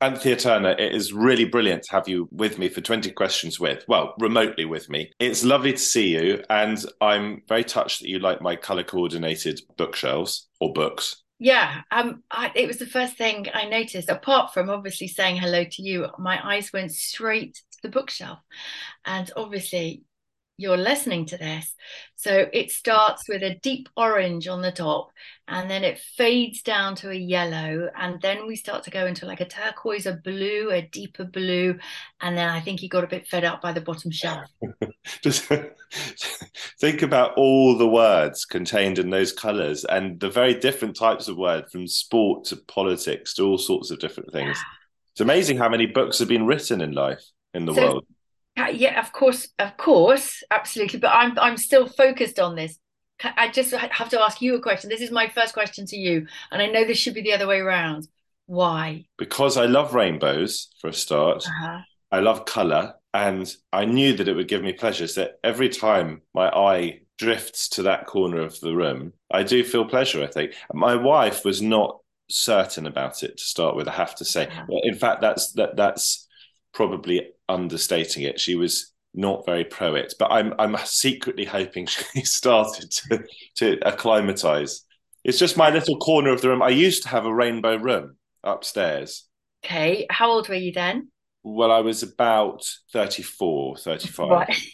Anthea Turner, it is really brilliant to have you with me for 20 questions with, well, remotely with me. It's lovely to see you. And I'm very touched that you like my color coordinated bookshelves or books. Yeah, um, I, it was the first thing I noticed. Apart from obviously saying hello to you, my eyes went straight to the bookshelf, and obviously you're listening to this. So it starts with a deep orange on the top, and then it fades down to a yellow, and then we start to go into like a turquoise, a blue, a deeper blue, and then I think he got a bit fed up by the bottom shelf. Just think about all the words contained in those colours and the very different types of words, from sport to politics to all sorts of different things. It's amazing how many books have been written in life in the so, world yeah, of course, of course, absolutely. But I'm I'm still focused on this. I just have to ask you a question. This is my first question to you, and I know this should be the other way around. Why? Because I love rainbows for a start. Uh-huh. I love color, and I knew that it would give me pleasure. So every time my eye drifts to that corner of the room, I do feel pleasure. I think my wife was not certain about it to start with. I have to say. Uh-huh. In fact, that's that that's probably understating it. She was not very pro it, but I'm I'm secretly hoping she started to to acclimatize. It's just my little corner of the room. I used to have a rainbow room upstairs. Okay, how old were you then? Well, I was about 34, 35. Right.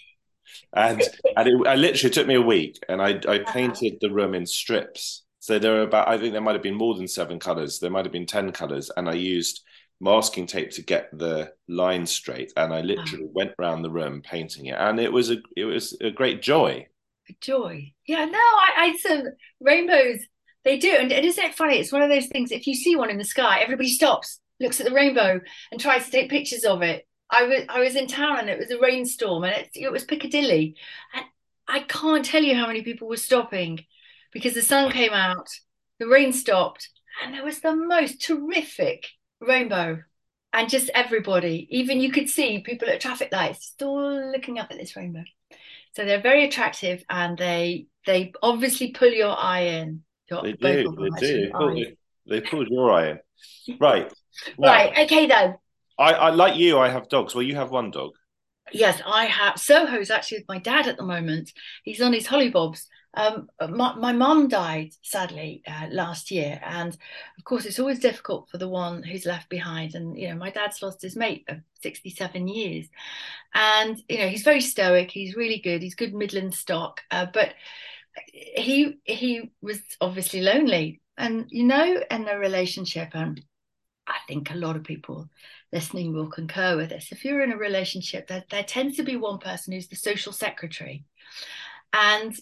And and it, I literally took me a week, and I I uh-huh. painted the room in strips. So there were about I think there might have been more than seven colors. There might have been ten colors, and I used masking tape to get the line straight and i ah. literally went around the room painting it and it was a it was a great joy. A joy. Yeah no i i some rainbows they do and, and isn't it funny? It's one of those things if you see one in the sky everybody stops looks at the rainbow and tries to take pictures of it. I was i was in town and it was a rainstorm and it, it was piccadilly and i can't tell you how many people were stopping because the sun came out the rain stopped and there was the most terrific rainbow. And just everybody even you could see people at traffic lights still looking up at this rainbow. So they're very attractive and they they obviously pull your eye in your, they do they do. they, they pull your eye in. Right. Now, right okay then. I, I like you i have dogs. Well you have one dog. Yes i have soho's actually with my dad at the moment. He's on his hollybobs um, my mum died sadly uh, last year, and of course, it's always difficult for the one who's left behind. And you know, my dad's lost his mate of 67 years, and you know, he's very stoic. He's really good. He's good Midland stock, uh, but he he was obviously lonely, and you know, in a relationship, and I think a lot of people listening will concur with this. If you're in a relationship, there, there tends to be one person who's the social secretary. And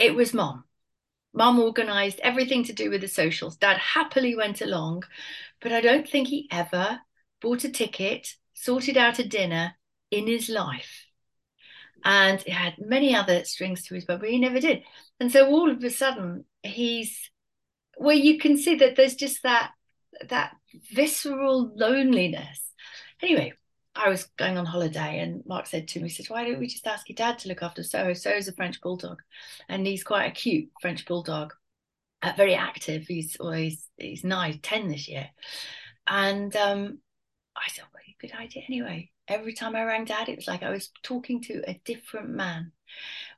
it was mom. Mom organised everything to do with the socials. Dad happily went along, but I don't think he ever bought a ticket, sorted out a dinner in his life. And he had many other strings to his bow, but he never did. And so all of a sudden, he's well, you can see that there's just that that visceral loneliness. Anyway, I was going on holiday, and Mark said to me, he said, Why don't we just ask your dad to look after Soho? Soho's a French bulldog, and he's quite a cute French bulldog, uh, very active. He's always he's nine, 10 this year. And um, I said, Well, good idea anyway. Every time I rang dad, it was like I was talking to a different man.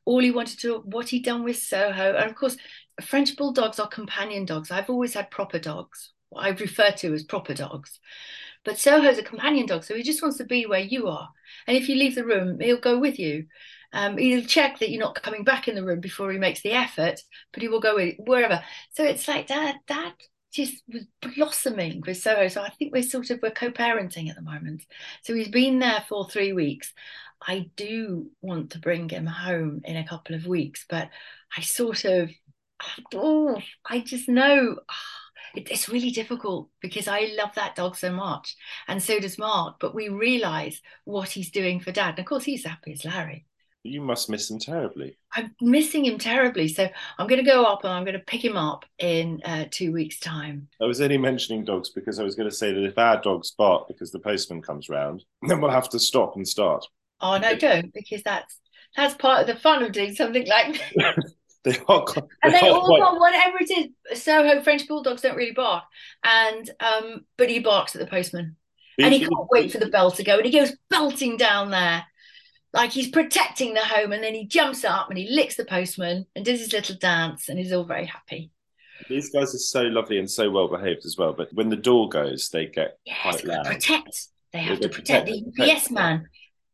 All he wanted to what he'd done with Soho. And of course, French bulldogs are companion dogs. I've always had proper dogs, what I refer to as proper dogs. But Soho's a companion dog, so he just wants to be where you are. And if you leave the room, he'll go with you. Um, he'll check that you're not coming back in the room before he makes the effort, but he will go with wherever. So it's like that. That just was blossoming with Soho. So I think we're sort of we're co-parenting at the moment. So he's been there for three weeks. I do want to bring him home in a couple of weeks, but I sort of oh, I just know. Oh, it, it's really difficult because I love that dog so much, and so does Mark. But we realise what he's doing for Dad, and of course, he's happy as Larry. You must miss him terribly. I'm missing him terribly. So I'm going to go up and I'm going to pick him up in uh, two weeks' time. I was only mentioning dogs because I was going to say that if our dogs bark because the postman comes round, then we'll have to stop and start. Oh no, don't because that's that's part of the fun of doing something like They are. and they all quite... got whatever it is. Soho French bulldogs don't really bark, and um, but he barks at the postman. and he can't wait for the bell to go, and he goes belting down there. Like he's protecting the home. And then he jumps up and he licks the postman and does his little dance. And he's all very happy. These guys are so lovely and so well behaved as well. But when the door goes they get yes, quite loud. protect. They have they to protect, protect the ups man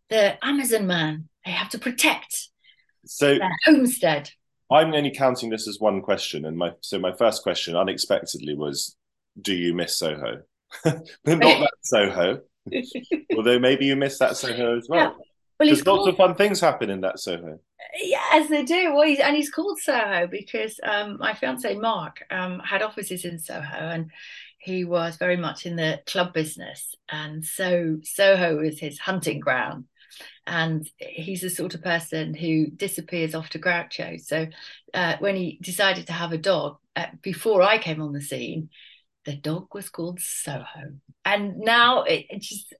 the amazon man. They have to protect so their homestead i'm only counting this as one question and my so my first question unexpectedly was do you miss soho but not that soho although maybe you miss that soho as well yeah. Well, There's lots of fun things happen in that Soho. Yes, they do. Well, he's, and he's called Soho because um, my fiance Mark um, had offices in Soho, and he was very much in the club business, and so Soho is his hunting ground. And he's the sort of person who disappears off to Groucho. So uh, when he decided to have a dog, uh, before I came on the scene, the dog was called Soho. And now it, it just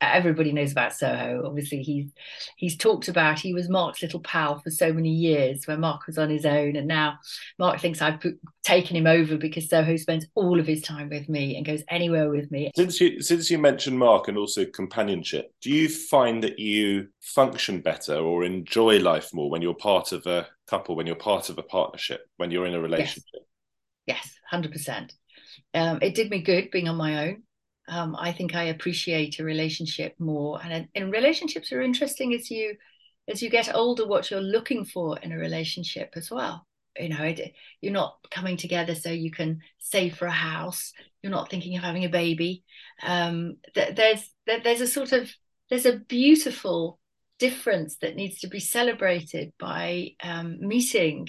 everybody knows about Soho. Obviously, he's he's talked about. He was Mark's little pal for so many years, when Mark was on his own, and now Mark thinks I've put, taken him over because Soho spends all of his time with me and goes anywhere with me. Since you since you mentioned Mark and also companionship, do you find that you function better or enjoy life more when you're part of a couple, when you're part of a partnership, when you're in a relationship? Yes, hundred percent. Um, it did me good being on my own um, I think I appreciate a relationship more. And, and relationships are interesting as you as you get older. What you're looking for in a relationship as well. You know, it, you're not coming together so you can save for a house. You're not thinking of having a baby. Um, th- there's th- there's a sort of there's a beautiful difference that needs to be celebrated by um, meeting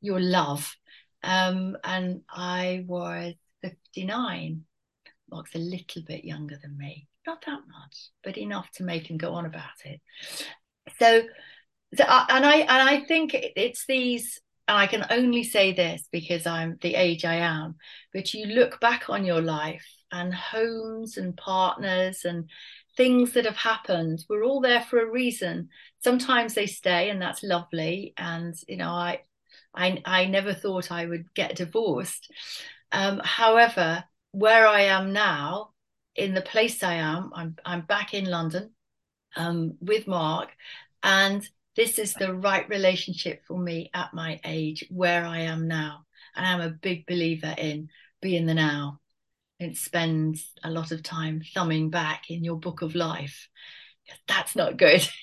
your love. Um, and I was 59 Mark's a little bit younger than me, not that much, but enough to make him go on about it. So, so uh, and I and I think it's these. And I can only say this because I'm the age I am. But you look back on your life and homes and partners and things that have happened we're all there for a reason sometimes they stay and that's lovely and you know i i, I never thought i would get divorced um, however where I am now, in the place I am, I'm I'm back in London um, with Mark, and this is the right relationship for me at my age, where I am now. And I'm a big believer in be in the now. Don't spend a lot of time thumbing back in your book of life. That's not good.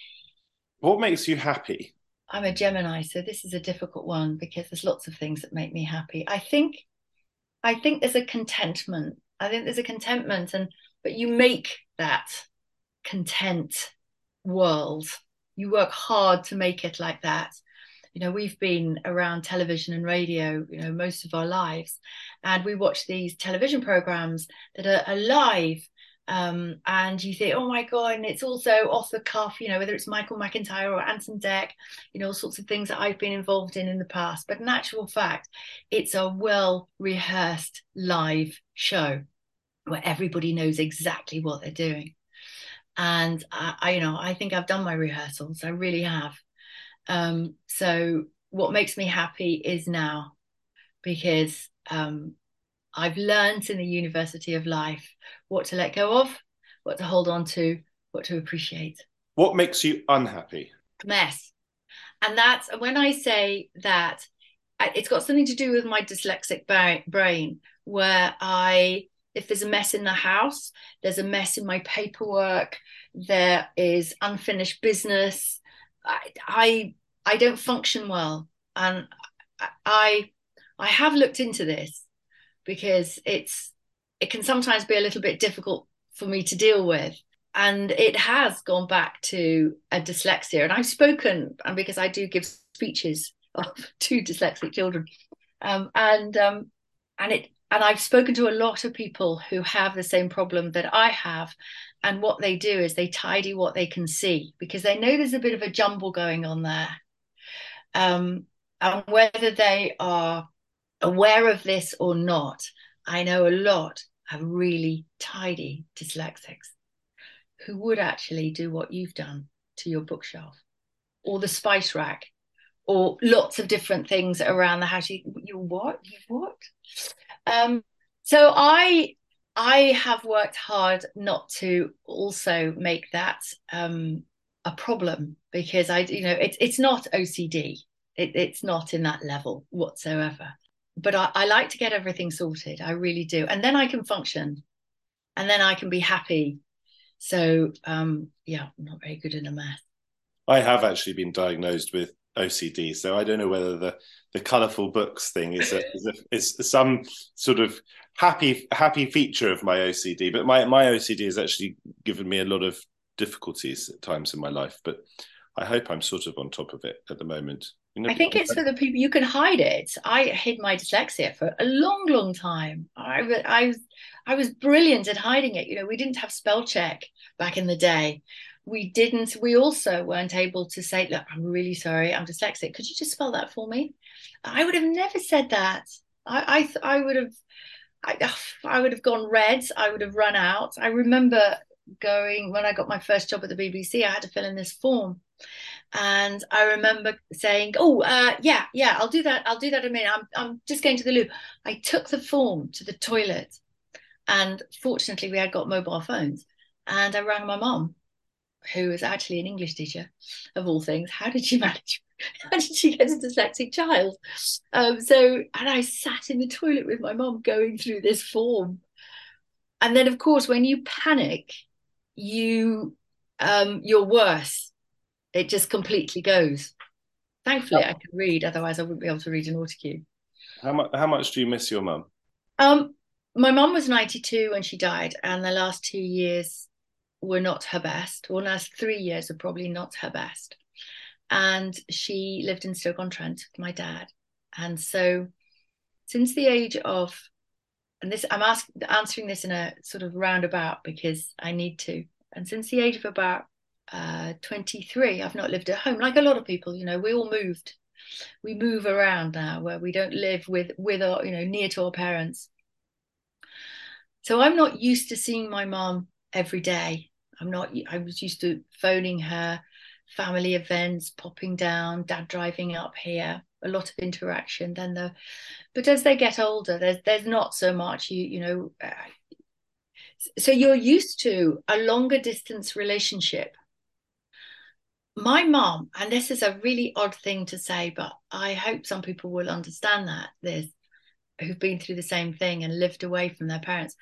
What makes you happy? I'm a Gemini, so this is a difficult one because there's lots of things that make me happy. I think I think there's a contentment. I think there's a contentment, and but you make that content world. You work hard to make it like that. You know, we've been around television and radio, you know, most of our lives, and we watch these television programs that are alive um, and you think, oh my god, and it's also off the cuff, you know, whether it's Michael McIntyre or Ant and Dec, you know, all sorts of things that I've been involved in in the past. But in actual fact, it's a well rehearsed live show where everybody knows exactly what they're doing. And I, I you know, I think I've done my rehearsals. I really have. Um, so what makes me happy is now because um, I've learned in the University of Life what to let go of, what to hold on to, what to appreciate. What makes you unhappy? Mess. And that's when I say that it's got something to do with my dyslexic brain, where I, if there's a mess in the house, there's a mess in my paperwork, there is unfinished business, I, I, I don't function well. And I, I have looked into this because it's it can sometimes be a little bit difficult for me to deal with. And it has gone back to a dyslexia. And i've spoken and because i do give speeches to dyslexic children. Um, and um, and it and i've spoken to a lot of people who have the same problem that i have. And what they do is they tidy what they can see because they know there's a bit of a jumble going on there. Um, and whether they are aware of this or not, I know a lot of really tidy dyslexics who would actually do what you've done to your bookshelf or the spice rack or lots of different things around the house. You, you what? You what? Um, so I I have worked hard not to also make that um, a problem because I, you know, it's it's not OCD. It, it's not in that level whatsoever. But I, I like to get everything sorted. I really do, and then I can function, and then I can be happy. So um, yeah, I'm not very good in a mess. I have actually been diagnosed with OCD, so I don't know whether the the colourful books thing is a, is, a, is some sort of happy happy feature of my OCD. But my my OCD has actually given me a lot of difficulties at times in my life. But I hope I'm sort of on top of it at the moment. I think it's for the people you can hide it. I hid my dyslexia for a long, long time. I, I, I was brilliant at hiding it. You know, we didn't have spell check back in the day. We didn't. We also weren't able to say, "Look, I'm really sorry, I'm dyslexic. Could you just spell that for me?" I would have never said that. I, I, I would have, I, I would have gone red. I would have run out. I remember going when I got my first job at the BBC. I had to fill in this form and I remember saying, "Oh, uh, yeah, yeah, I'll do that. I'll do that in a minute. I'm, I'm just going to the loo." I took the form to the toilet, and fortunately, we had got mobile phones, and I rang my mom, who was actually an English teacher, of all things. How did she manage? How did she get a dyslexic child? Um, so, and I sat in the toilet with my mom going through this form, and then, of course, when you panic, you um, you're worse it just completely goes. Thankfully, I can read. Otherwise, I wouldn't be able to read an autocue. How much? How much do you miss your mum? Um, my mum was ninety-two when she died, and the last two years were not her best. Or last three years are probably not her best. And she lived in Stoke-on-Trent with my dad, and so since the age of, and this I'm ask, answering this in a sort of roundabout because I need to. And since the age of about uh, 23 i've not lived at home. Like a lot of people you know we all moved. We move around now where we don't live with with our you know near to our parents. So i'm not used to seeing my mom every day. I'm not i was used to phoning her family events popping down dad driving up here a lot of interaction. Then the but as they get older there's there's not so much you you know uh, so you're used to a longer distance relationship my mom, and this is a really odd thing to say, but I hope some people will understand that this who've been through the same thing and lived away from their parents.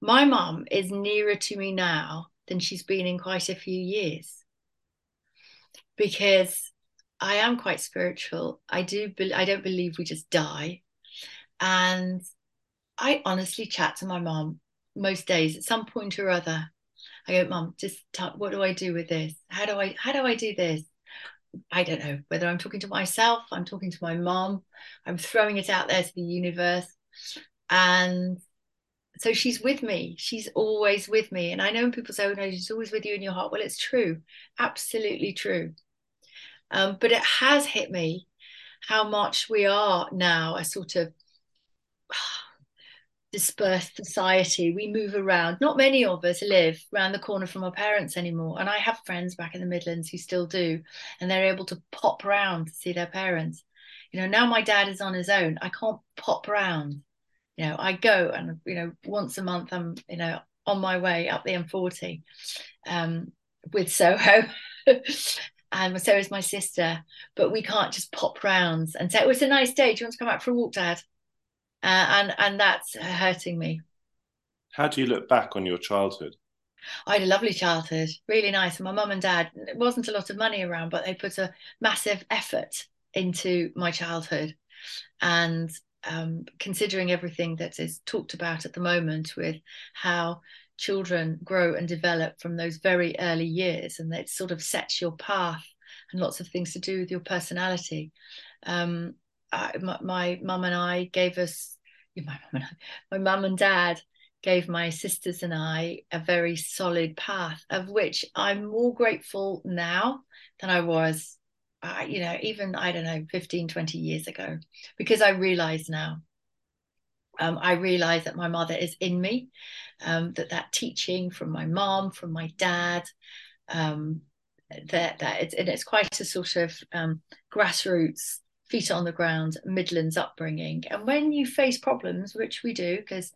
My mom is nearer to me now than she's been in quite a few years because I am quite spiritual. I do be- I don't believe we just die. And I honestly chat to my mom most days at some point or other I go, Mom, just what do I do with this? How do I how do I do this? I don't know whether I'm talking to myself, I'm talking to my mom, I'm throwing it out there to the universe. And so she's with me. She's always with me. And I know when people say, oh no, she's always with you in your heart. Well, it's true. Absolutely true. Um, but it has hit me how much we are now a sort of dispersed society. We move around. Not many of us live around the corner from our parents anymore. And I have friends back in the Midlands who still do, and they're able to pop round to see their parents. You know, now my dad is on his own. I can't pop round. You know, I go and you know once a month I'm you know on my way up the M40 um, with Soho. and so is my sister, but we can't just pop rounds and say, "Oh, it's a nice day. Do you want to come out for a walk, Dad?" Uh, and and that's hurting me. How do you look back on your childhood? I had a lovely childhood, really nice. And my mum and dad, it wasn't a lot of money around, but they put a massive effort into my childhood. And um, considering everything that is talked about at the moment with how children grow and develop from those very early years, and it sort of sets your path and lots of things to do with your personality. Um, I, my mum and I gave us my mum and I, my mum and dad gave my sisters and I a very solid path of which I'm more grateful now than I was uh, you know even I don't know 15 20 years ago because I realize now um, I realize that my mother is in me um, that that teaching from my mom from my dad um, that that it's, and it's quite a sort of um, grassroots feet on the ground Midlands upbringing. And when you face problems, which we do, because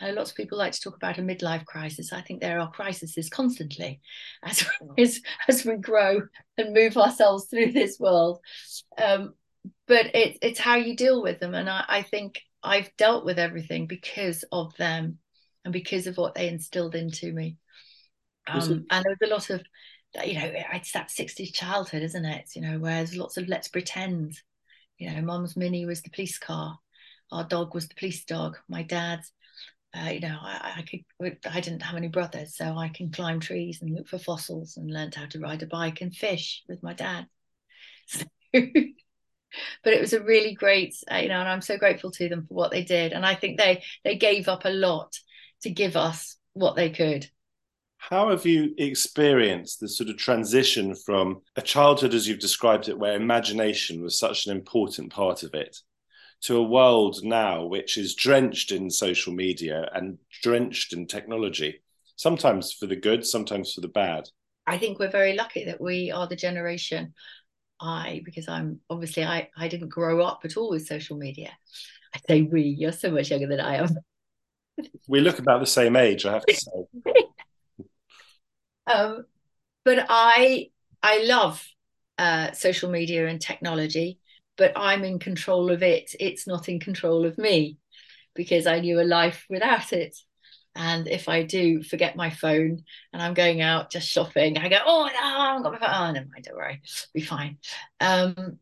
Uh, lots of people like to talk about a midlife crisis. I think there are crises constantly as as, as we grow and move ourselves through this world. Um, but it, it's how you deal with them, and I, I think I've dealt with everything because of them and because of what they instilled into me. Um, and there was a lot of, you know, it's that 60s childhood, isn't it? You know, where there's lots of let's pretend. You know, mom's Mini was the police car, our dog was the police dog, my dad's uh, you know, I, I, could, I didn't have any brothers, so I can climb trees and look for fossils and learned how to ride a bike and fish with my dad. So, but it was a really great, uh, you know, and I'm so grateful to them for what they did. And I think they they gave up a lot to give us what they could. How have you experienced the sort of transition from a childhood as you've described it, where imagination was such an important part of it, to a world now which is drenched in social media and drenched in technology, sometimes for the good, sometimes for the bad. I think we're very lucky that we are the generation I, because I'm obviously I, I didn't grow up at all with social media. I say we, you're so much younger than I am. we look about the same age, I have to say. um, but I I love uh, social media and technology but I'm in control of it. It's not in control of me because I knew a life without it. And if I do forget my phone and I'm going out just shopping, I go, oh, no, I haven't got my phone. Oh, never mind, don't worry, be fine. Um,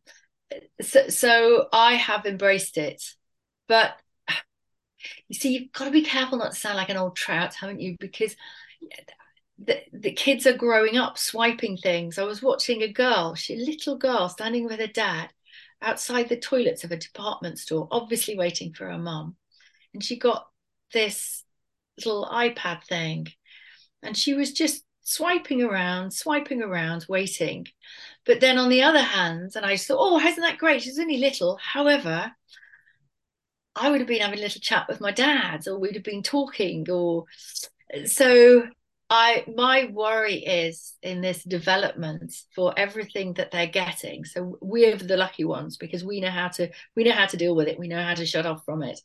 so, so I have embraced it. But you see, you've got to be careful not to sound like an old trout, haven't you? Because the, the kids are growing up swiping things. I was watching a girl, she a little girl standing with her dad, outside the toilets of a department store, obviously waiting for her mum. And she got this little iPad thing. And she was just swiping around, swiping around, waiting. But then on the other hand, and I thought, oh, isn't that great? She's only little. However, I would have been having a little chat with my dad, or we'd have been talking, or so I my worry is in this development for everything that they're getting. So we're the lucky ones because we know how to we know how to deal with it. We know how to shut off from it,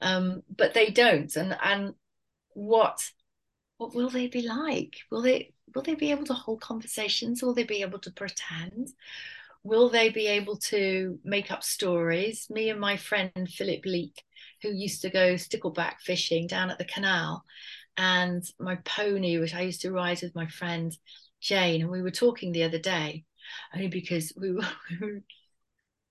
um, but they don't. And and what what will they be like? Will they will they be able to hold conversations? Will they be able to pretend? Will they be able to make up stories? Me and my friend Philip Leake, who used to go stickleback fishing down at the canal, and my pony, which I used to ride with my friend Jane. And we were talking the other day, only because we were,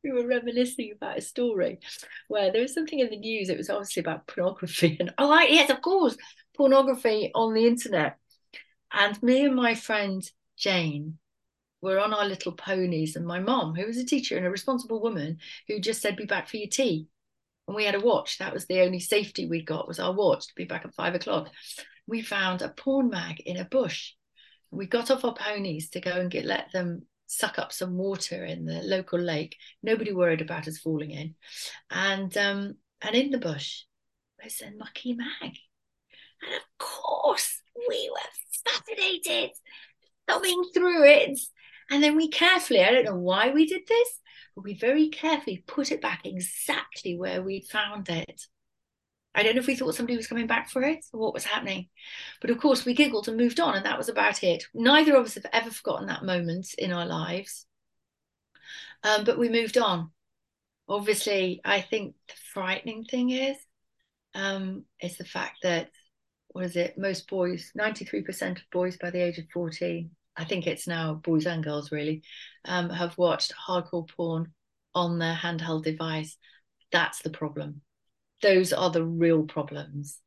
we were reminiscing about a story where there was something in the news. It was obviously about pornography. And oh, yes, of course, pornography on the internet. And me and my friend Jane were on our little ponies, and my mom, who was a teacher and a responsible woman, who just said, Be back for your tea and we had a watch. That was the only safety we got was our watch to be back at five o'clock. We found a porn mag in a bush. We got off our ponies to go and get let them suck up some water in the local lake. Nobody worried about us falling in. And um, and in the bush was a mucky mag. And of course we were fascinated, thumbing through it. And then we carefully, I don't know why we did this, we very carefully put it back exactly where we'd found it. I don't know if we thought somebody was coming back for it or what was happening. But of course, we giggled and moved on, and that was about it. Neither of us have ever forgotten that moment in our lives. Um, but we moved on. Obviously, I think the frightening thing is, um, is the fact that, what is it, most boys, 93% of boys by the age of 14 I think it's now boys and girls really, um, have watched hardcore porn on their handheld device. That's the problem. Those are the real problems.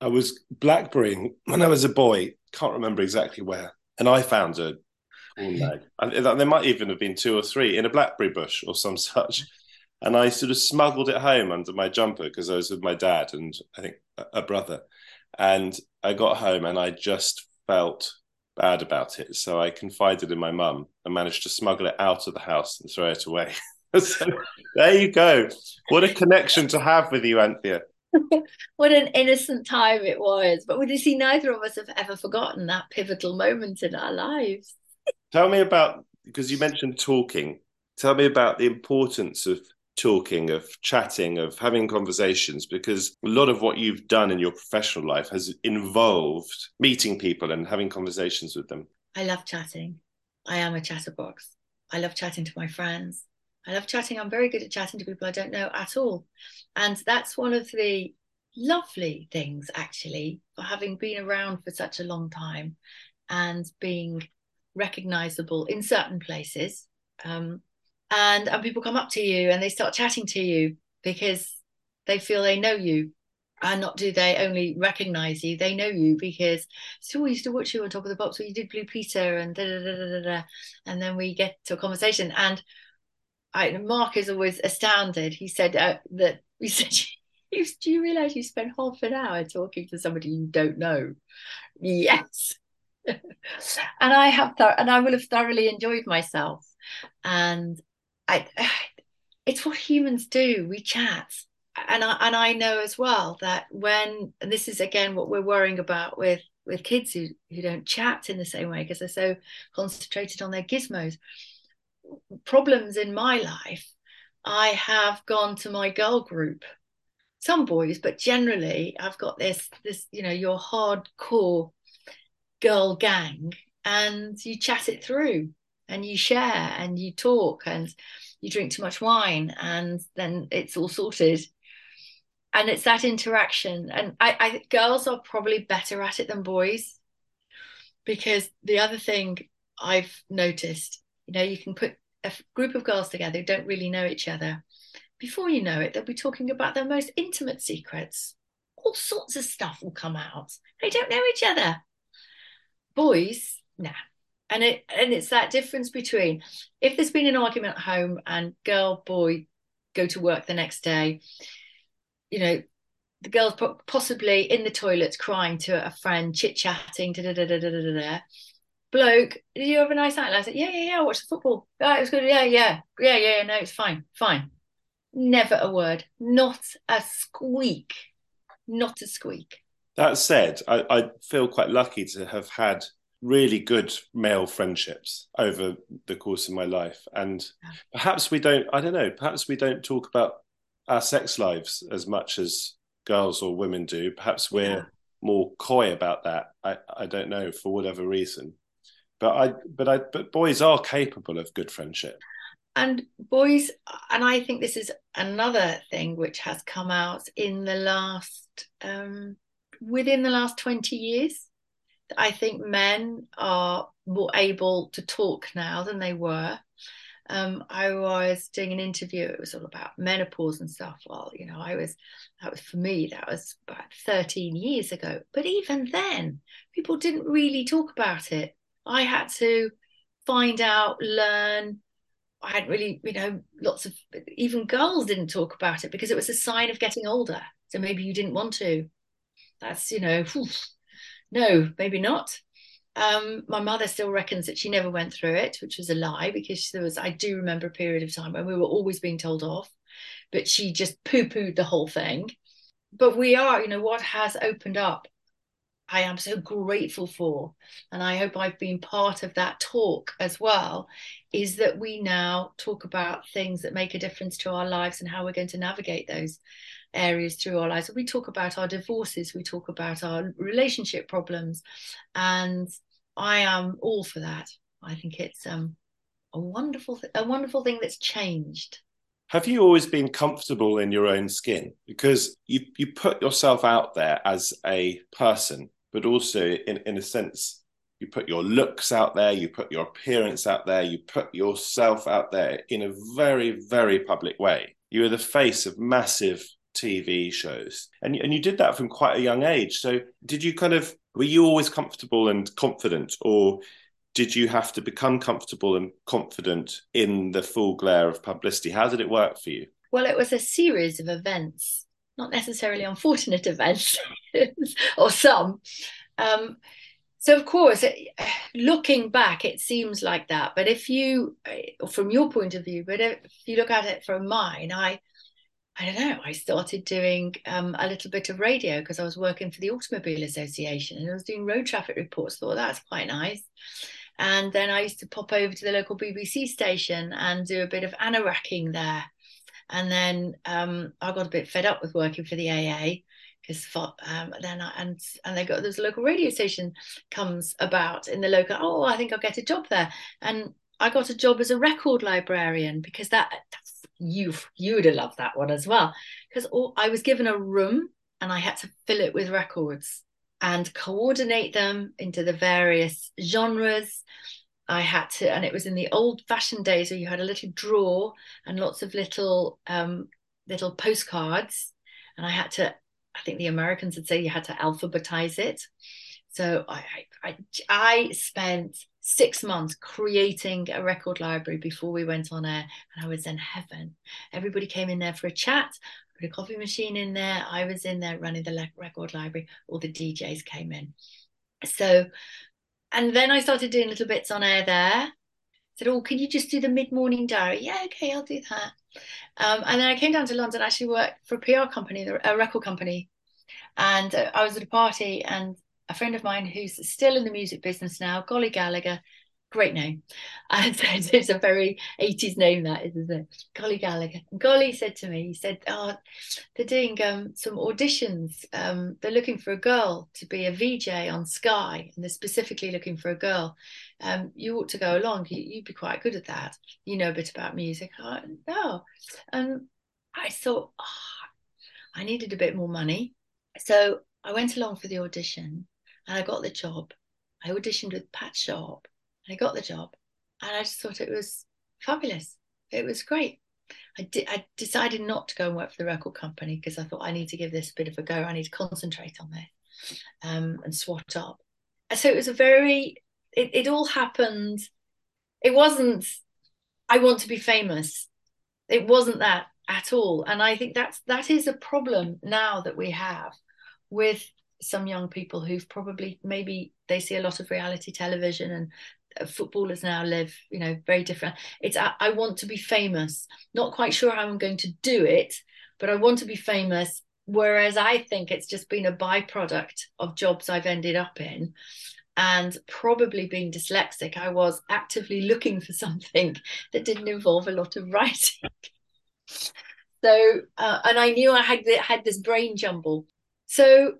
I was blackberrying when I was a boy, can't remember exactly where, and I found a porn mag. there might even have been two or three in a blackberry bush or some such. And I sort of smuggled it home under my jumper because I was with my dad and I think a brother. And I got home and I just felt bad about it. So I confided in my mum and managed to smuggle it out of the house and throw it away. so there you go. What a connection to have with you, Anthea. what an innocent time it was. But would you see, neither of us have ever forgotten that pivotal moment in our lives. Tell me about, because you mentioned talking, tell me about the importance of talking, of chatting, of having conversations, because a lot of what you've done in your professional life has involved meeting people and having conversations with them. I love chatting. I am a chatterbox. I love chatting to my friends. I love chatting. I'm very good at chatting to people I don't know at all. And that's one of the lovely things, actually, for having been around for such a long time and being recognizable in certain places. Um, and, and people come up to you and they start chatting to you because they feel they know you. And not do they only recognize you they know you because so we used to watch you on top of the box where you did blue peter and da, da, da, da, da, and then we get to a conversation. And I, mark is always astounded. He said uh, that we said do you realize you spent half an hour talking to somebody you don't know? Yes. And i have th- and i will have thoroughly enjoyed myself. And i it's what humans do we chat and I and I know as well that when and this is again what we're worrying about with with kids who who don't chat in the same way because they're so concentrated on their gizmos. Problems in my life, I have gone to my girl group. Some boys, but generally I've got this this you know your hardcore girl gang, and you chat it through, and you share, and you talk, and you drink too much wine, and then it's all sorted. And it's that interaction. And I, I girls are probably better at it than boys because the other thing i've noticed you know you can put a group of girls together who don't really know each other. Before you know it they'll be talking about their most intimate secrets. All sorts of stuff will come out. They don't know each other. Boys nah and it and it's that difference between if there's been an argument at home and girl boy go to work the next day you know, the girl's possibly in the toilets crying to a friend, chit chatting, da da da da da da da. Bloke, did you have a nice night? I said, yeah, yeah, yeah. I watched the football. Yeah, it was good. Yeah, yeah, yeah, yeah. No, it's fine, fine. Never a word, not a squeak, not a squeak. That said, I, I feel quite lucky to have had really good male friendships over the course of my life, and perhaps we don't. I don't know. Perhaps we don't talk about our sex lives as much as girls or women do. Perhaps we're yeah. more coy about that. I, I don't know for whatever reason, but I but I but boys are capable of good friendship. And boys, and I think this is another thing which has come out in the last um, within the last twenty years. I think men are more able to talk now than they were um, I was doing an interview. It was all about menopause and stuff. Well, you know, I was that was for me. That was about thirteen years ago. But even then, people didn't really talk about it. I had to find out, learn. I hadn't really, you know, lots of even girls didn't talk about it because it was a sign of getting older. So maybe you didn't want to. That's you know, no, maybe not. Um, my mother still reckons that she never went through it, which was a lie because there was, I do remember a period of time when we were always being told off, but she just poo pooed the whole thing. But we are, you know, what has opened up, I am so grateful for. And I hope I've been part of that talk as well, is that we now talk about things that make a difference to our lives and how we're going to navigate those areas through our lives. We talk about our divorces, we talk about our relationship problems, and I am all for that. I think it's um, a wonderful, th- a wonderful thing that's changed. Have you always been comfortable in your own skin? Because you you put yourself out there as a person, but also in in a sense, you put your looks out there, you put your appearance out there, you put yourself out there in a very very public way. You are the face of massive TV shows. And, and you did that from quite a young age. So did you kind of, were you always comfortable and confident or did you have to become comfortable and confident in the full glare of publicity? How did it work for you? Well, it was a series of events, not necessarily unfortunate events, or some. Um, so, of course, looking back, it seems like that. But if you, from your point of view, but if you look at it from mine, I I don't know, I started doing um, a little bit of radio because I was working for the Automobile Association and I was doing road traffic reports. Thought that's quite nice. And then I used to pop over to the local BBC station and do a bit of anoracking there. And then um, I got a bit fed up with working for the AA because um, then I, and and they got this local radio station comes about in the local. Oh, I think I'll get a job there, and I got a job as a record librarian because that you you would have loved that one as well because I was given a room and I had to fill it with records and coordinate them into the various genres. I had to, and it was in the old fashioned days where you had a little drawer and lots of little um, little postcards, and I had to. I think the Americans would say you had to alphabetize it. So I, I, I spent six months creating a record library before we went on air, and I was in heaven. Everybody came in there for a chat put a coffee machine in there. I was in there running the record library. All the DJs came in. So, and then I started doing little bits on air there. Said, "Oh, can you just do the mid-morning diary?" Yeah, okay, I'll do that. Um, and then I came down to London. I actually worked for a PR company, a record company, and uh, I was at a party, and a friend of mine who's still in the music business now, Golly Gallagher, great name. And it's a very 80s name that is, isn't it? Golly Gallagher. Golly said to me, he said, Oh, they're doing um, some auditions. Um, they're looking for a girl to be a VJ on Sky, and they're specifically looking for a girl. Um, you ought to go along. You, would be quite good at that. You know a bit about music. I, no. And I thought, oh, I needed a bit more money. So I went along for the audition and I got the job. I auditioned with Pat Sharp and I got the job, and I just thought it was fabulous. It was great. I, di- I decided not to go and work for the record company because I thought I need to give this a bit of a go. I need to concentrate on this um, and swat up. So it was a very, it, it all happened. It wasn't, I want to be famous. It wasn't that at all. And I think that's, that is a problem now that we have with some young people who've probably maybe they see a lot of reality television and footballers now live you know very different. It's I, I, want to be famous. Not quite sure how i'm going to do it but i want to be famous. Whereas i think it's just been a byproduct of jobs i've ended up in and probably being dyslexic. I was actively looking for something that didn't involve a lot of writing. So uh, and i knew i had had this brain jumble. So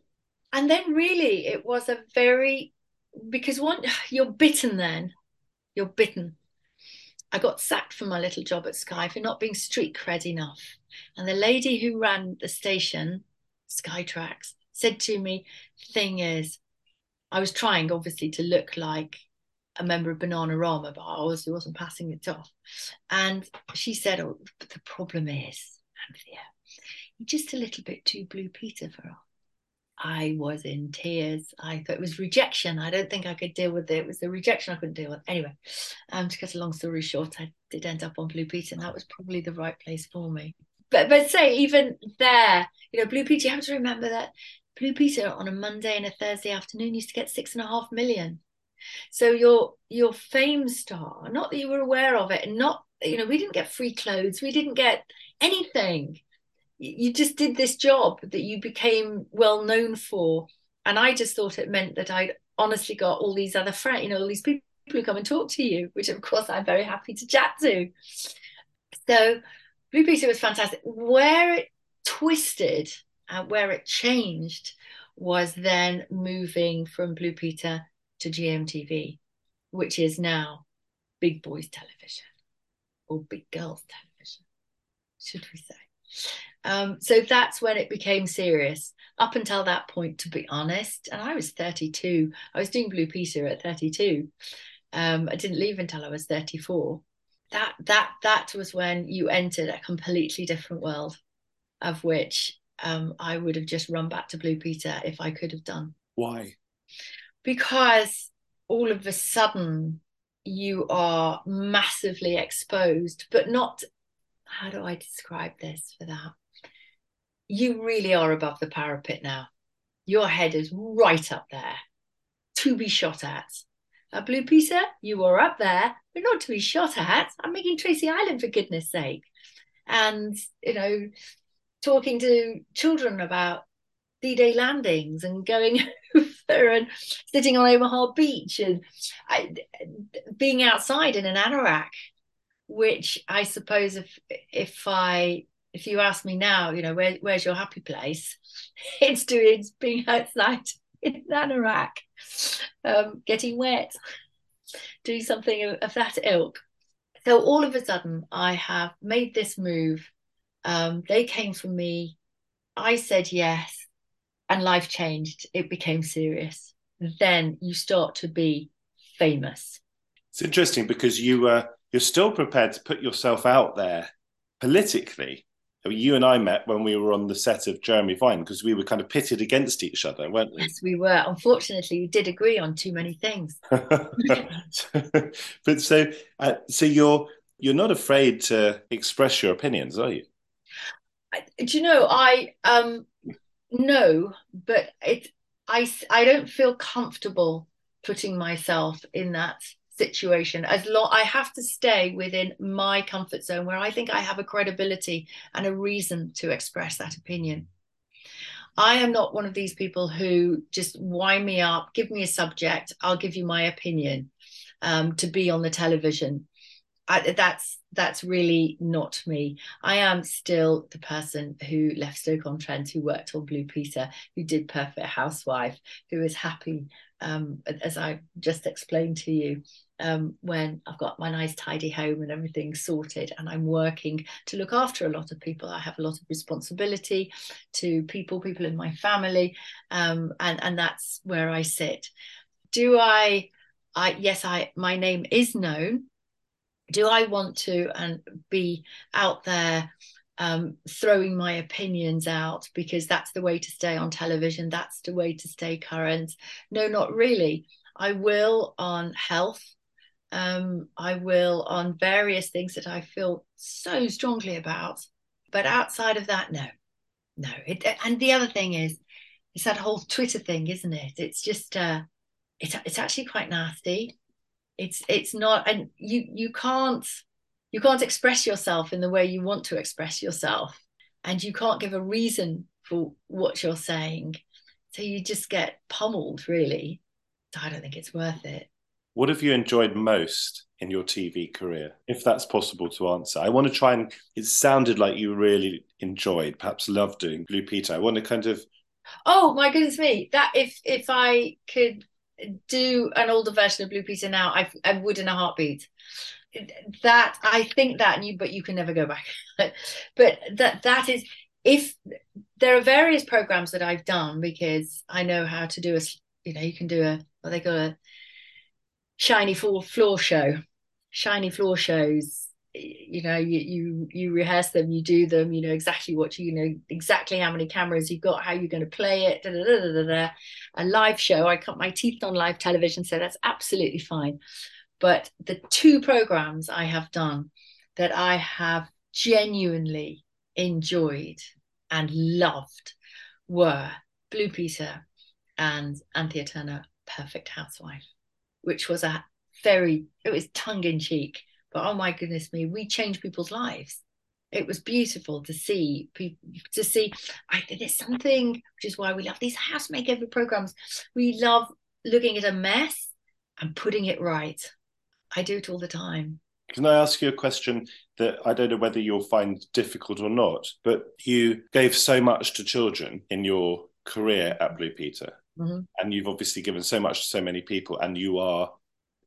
and then really it was a very because one you're bitten then. You're bitten. I got sacked from my little job at sky for not being street cred enough. And the lady who ran the station skytrax said to me thing is i was trying obviously to look like a member of bananarama but i obviously wasn't passing it off. And she said oh the problem is anthea you're just a little bit too blue peter for us I was in tears. I thought it was rejection. I don't think I could deal with it. It was the rejection I couldn't deal with. Anyway, um, to cut a long story short, I did end up on Blue Peter, and that was probably the right place for me. But but say even there, you know, Blue Peter, you have to remember that Blue Peter on a Monday and a Thursday afternoon used to get six and a half million. So your your fame star, not that you were aware of it, and not you know, we didn't get free clothes, we didn't get anything you just did this job that you became well known for. And i just thought it meant that I'd honestly got all these other friends you know all these people who come and talk to you which of course i'm very happy to chat to. So blue peter was fantastic. Where it twisted and where it changed was then moving from blue peter to gmtv which is now big boys television or big girls television should we say um, so that's when it became serious. Up until that point, to be honest, and I was 32. I was doing Blue Peter at 32. Um, I didn't leave until I was 34. That that that was when you entered a completely different world, of which um, I would have just run back to Blue Peter if I could have done. Why? Because all of a sudden you are massively exposed, but not. How do I describe this for that? you really are above the parapet now. Your head is right up there to be shot at. A Blue Peter, you are up there, but not to be shot at. I'm making Tracy Island for goodness sake. And, you know, talking to children about D-Day landings and going over and sitting on Omaha Beach and I, being outside in an anorak, which I suppose if if I if you ask me now, you know, where, where's your happy place? It's doing it's being outside in Anorak, um, getting wet, doing something of, of, that ilk. So all of a sudden, I have made this move. Um, they came for me. I said yes, and life changed. It became serious. Then you start to be famous. It's interesting because you uh, you're still prepared to put yourself out there politically you and I met when we were on the set of Jeremy Vine because we were kind of pitted against each other, weren't we? Yes, we were. Unfortunately, we did agree on too many things. but so, uh, so you're you're not afraid to express your opinions, are you? I, do you know I um no, but it I I don't feel comfortable putting myself in that situation as long i have to stay within my comfort zone where i think i have a credibility and a reason to express that opinion. I am not one of these people who just wind me up give me a subject i'll give you my opinion um, to be on the television. I, that's that's really not me. I am still the person who left Stoke-on-Trent, who worked on Blue Peter, who did Perfect Housewife, who is happy, um, as I just explained to you, um, when I've got my nice tidy home and everything sorted, and I'm working to look after a lot of people. I have a lot of responsibility to people, people in my family, um, and and that's where I sit. Do I? I yes, I my name is known. Do I want to and be out there um, throwing my opinions out because that's the way to stay on television? That's the way to stay current. No, not really. I will on health um, I will on various things that I feel so strongly about. But outside of that, no, no. It, and the other thing is, it's that whole Twitter thing, isn't it? It's just, uh, it's it's actually quite nasty. It's it's not, and you you can't you can't express yourself in the way you want to express yourself, and you can't give a reason for what you're saying. So you just get pummeled, really. So I don't think it's worth it. What have you enjoyed most in your TV career, if that's possible to answer? I want to try and, it sounded like you really enjoyed, perhaps loved doing Blue Peter. I want to kind of. Oh, my goodness me. That if if I could do an older version of Blue Peter now, I, I would in a heartbeat. That I think that you, but you can never go back. but that that is if there are various programs that I've done because I know how to do a you know you can do a what they call a shiny floor show. Shiny floor shows you know you, you you rehearse them you do them you know exactly what you, you know exactly how many cameras you've got how you're going to play it da, da, da, a live show i cut my teeth on live television so that's absolutely fine. But the two programs i have done that i have genuinely enjoyed and loved were blue peter and anthea turner perfect housewife which was a very it was tongue in cheek, but oh my goodness me, we changed people's lives. It was beautiful to see people to see. I think there's something which is why we love these house makeover programs. We love looking at a mess and putting it right. I do it all the time. Can I ask you a question that I don't know whether you'll find difficult or not? But you gave so much to children in your career at Blue Peter. Mm-hmm. And you've obviously given so much to so many people, and you are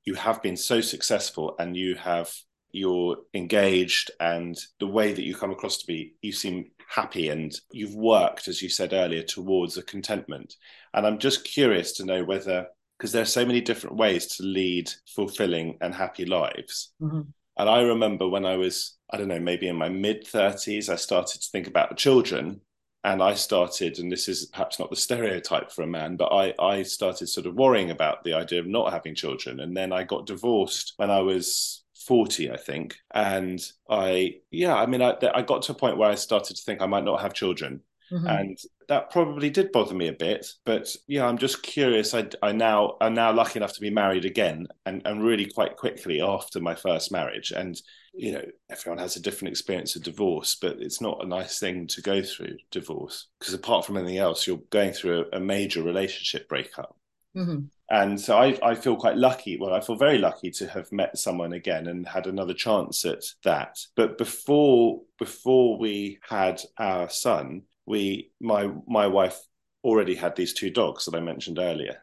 you have been so successful, and you have you're engaged, and the way that you come across to be, you seem happy, and you've worked, as you said earlier, towards a contentment. And I'm just curious to know whether because there are so many different ways to lead fulfilling and happy lives. Mm-hmm. And I remember when I was, I don't know, maybe in my mid 30s, I started to think about the children and I started, and this is perhaps not the stereotype for a man, but I, I started sort of worrying about the idea of not having children. And then I got divorced when I was 40, I think. And I, yeah, I mean, I, I got to a point where I started to think I might not have children. Mm-hmm. And that probably did bother me a bit. But yeah, I'm just curious. I, I now I'm now lucky enough to be married again and, and really quite quickly after my first marriage. And you know, everyone has a different experience of divorce, but it's not a nice thing to go through divorce because apart from anything else, you're going through a, a major relationship breakup. Mm-hmm. And so I, I feel quite lucky. Well, I feel very lucky to have met someone again and had another chance at that. But before before we had our son, we my my wife already had these two dogs that I mentioned earlier.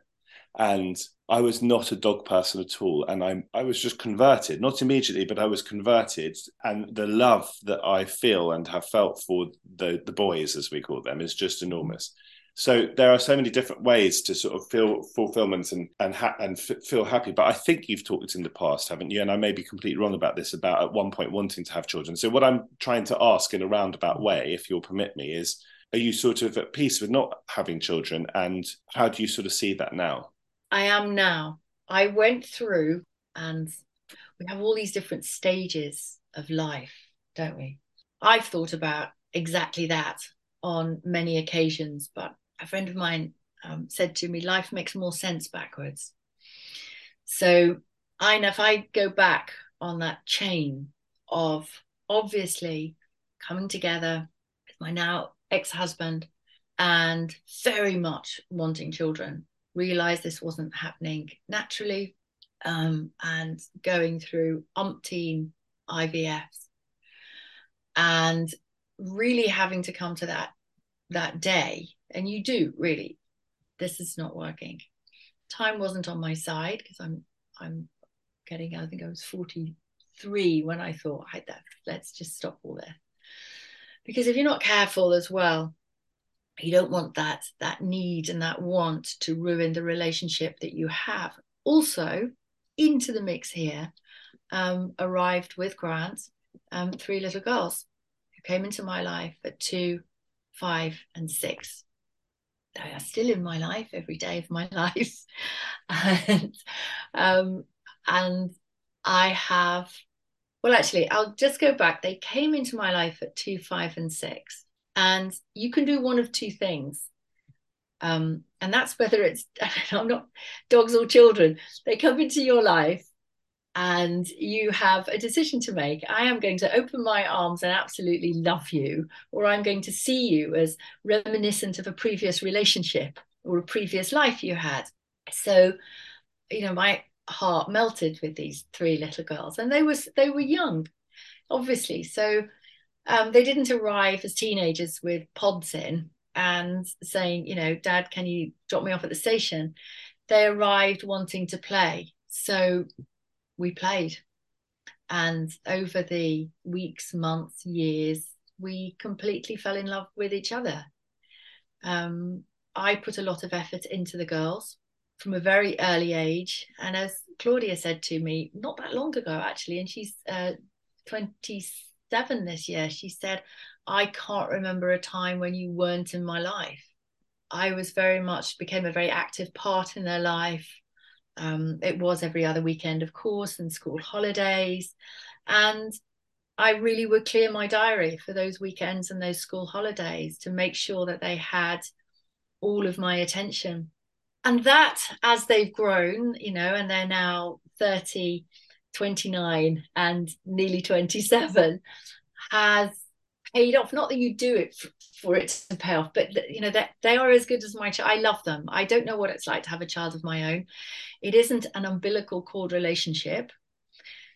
And I was not a dog person at all. And I I was just converted, not immediately, but I was converted. And the love that I feel and have felt for the the boys, as we call them, is just enormous. So there are so many different ways to sort of feel fulfillment and and ha- and f- feel happy. But I think you've talked in the past, haven't you? And I may be completely wrong about this about at one point wanting to have children. So what I'm trying to ask in a roundabout way, if you'll permit me, is are you sort of at peace with not having children, and how do you sort of see that now? I am now. I went through, and we have all these different stages of life, don't we? I've thought about exactly that on many occasions, but a friend of mine um, said to me, life makes more sense backwards. So I know if I go back on that chain of obviously coming together with my now ex-husband and very much wanting children, realized this wasn't happening naturally um, and going through umpteen IVFs and really having to come to that that day. And you do really. This is not working. Time wasn't on my side because i'm i'm getting i think i was 43 when i thought I, that, let's just stop all this. Because if you're not careful as well you don't want that that need and that want to ruin the relationship that you have. Also into the mix here um, arrived with grant um, three little girls who came into my life at two five and six. They are still in my life every day of my life. And um, and i have well actually i'll just go back. They came into my life at two five and six and you can do one of two things um, and that's whether it's not dogs or children they come into your life and you have a decision to make. I am going to open my arms and absolutely love you, or I'm going to see you as reminiscent of a previous relationship or a previous life you had. So, you know, my heart melted with these three little girls, and they was they were young, obviously. So um, they didn't arrive as teenagers with pods in and saying, you know, Dad, can you drop me off at the station? They arrived wanting to play. So we played. And over the weeks, months, years, we completely fell in love with each other. Um, I put a lot of effort into the girls from a very early age. And as Claudia said to me not that long ago, actually, and she's uh, 27 this year, she said, I can't remember a time when you weren't in my life. I was very much became a very active part in their life. Um, it was every other weekend, of course, and school holidays. And I really would clear my diary for those weekends and those school holidays to make sure that they had all of my attention. And that, as they've grown, you know, and they're now 30, 29, and nearly 27, has paid off. Not that you do it for, it to pay off, but you know that they are as good as my child. I love them. I don't know what it's like to have a child of my own. It isn't an umbilical cord relationship.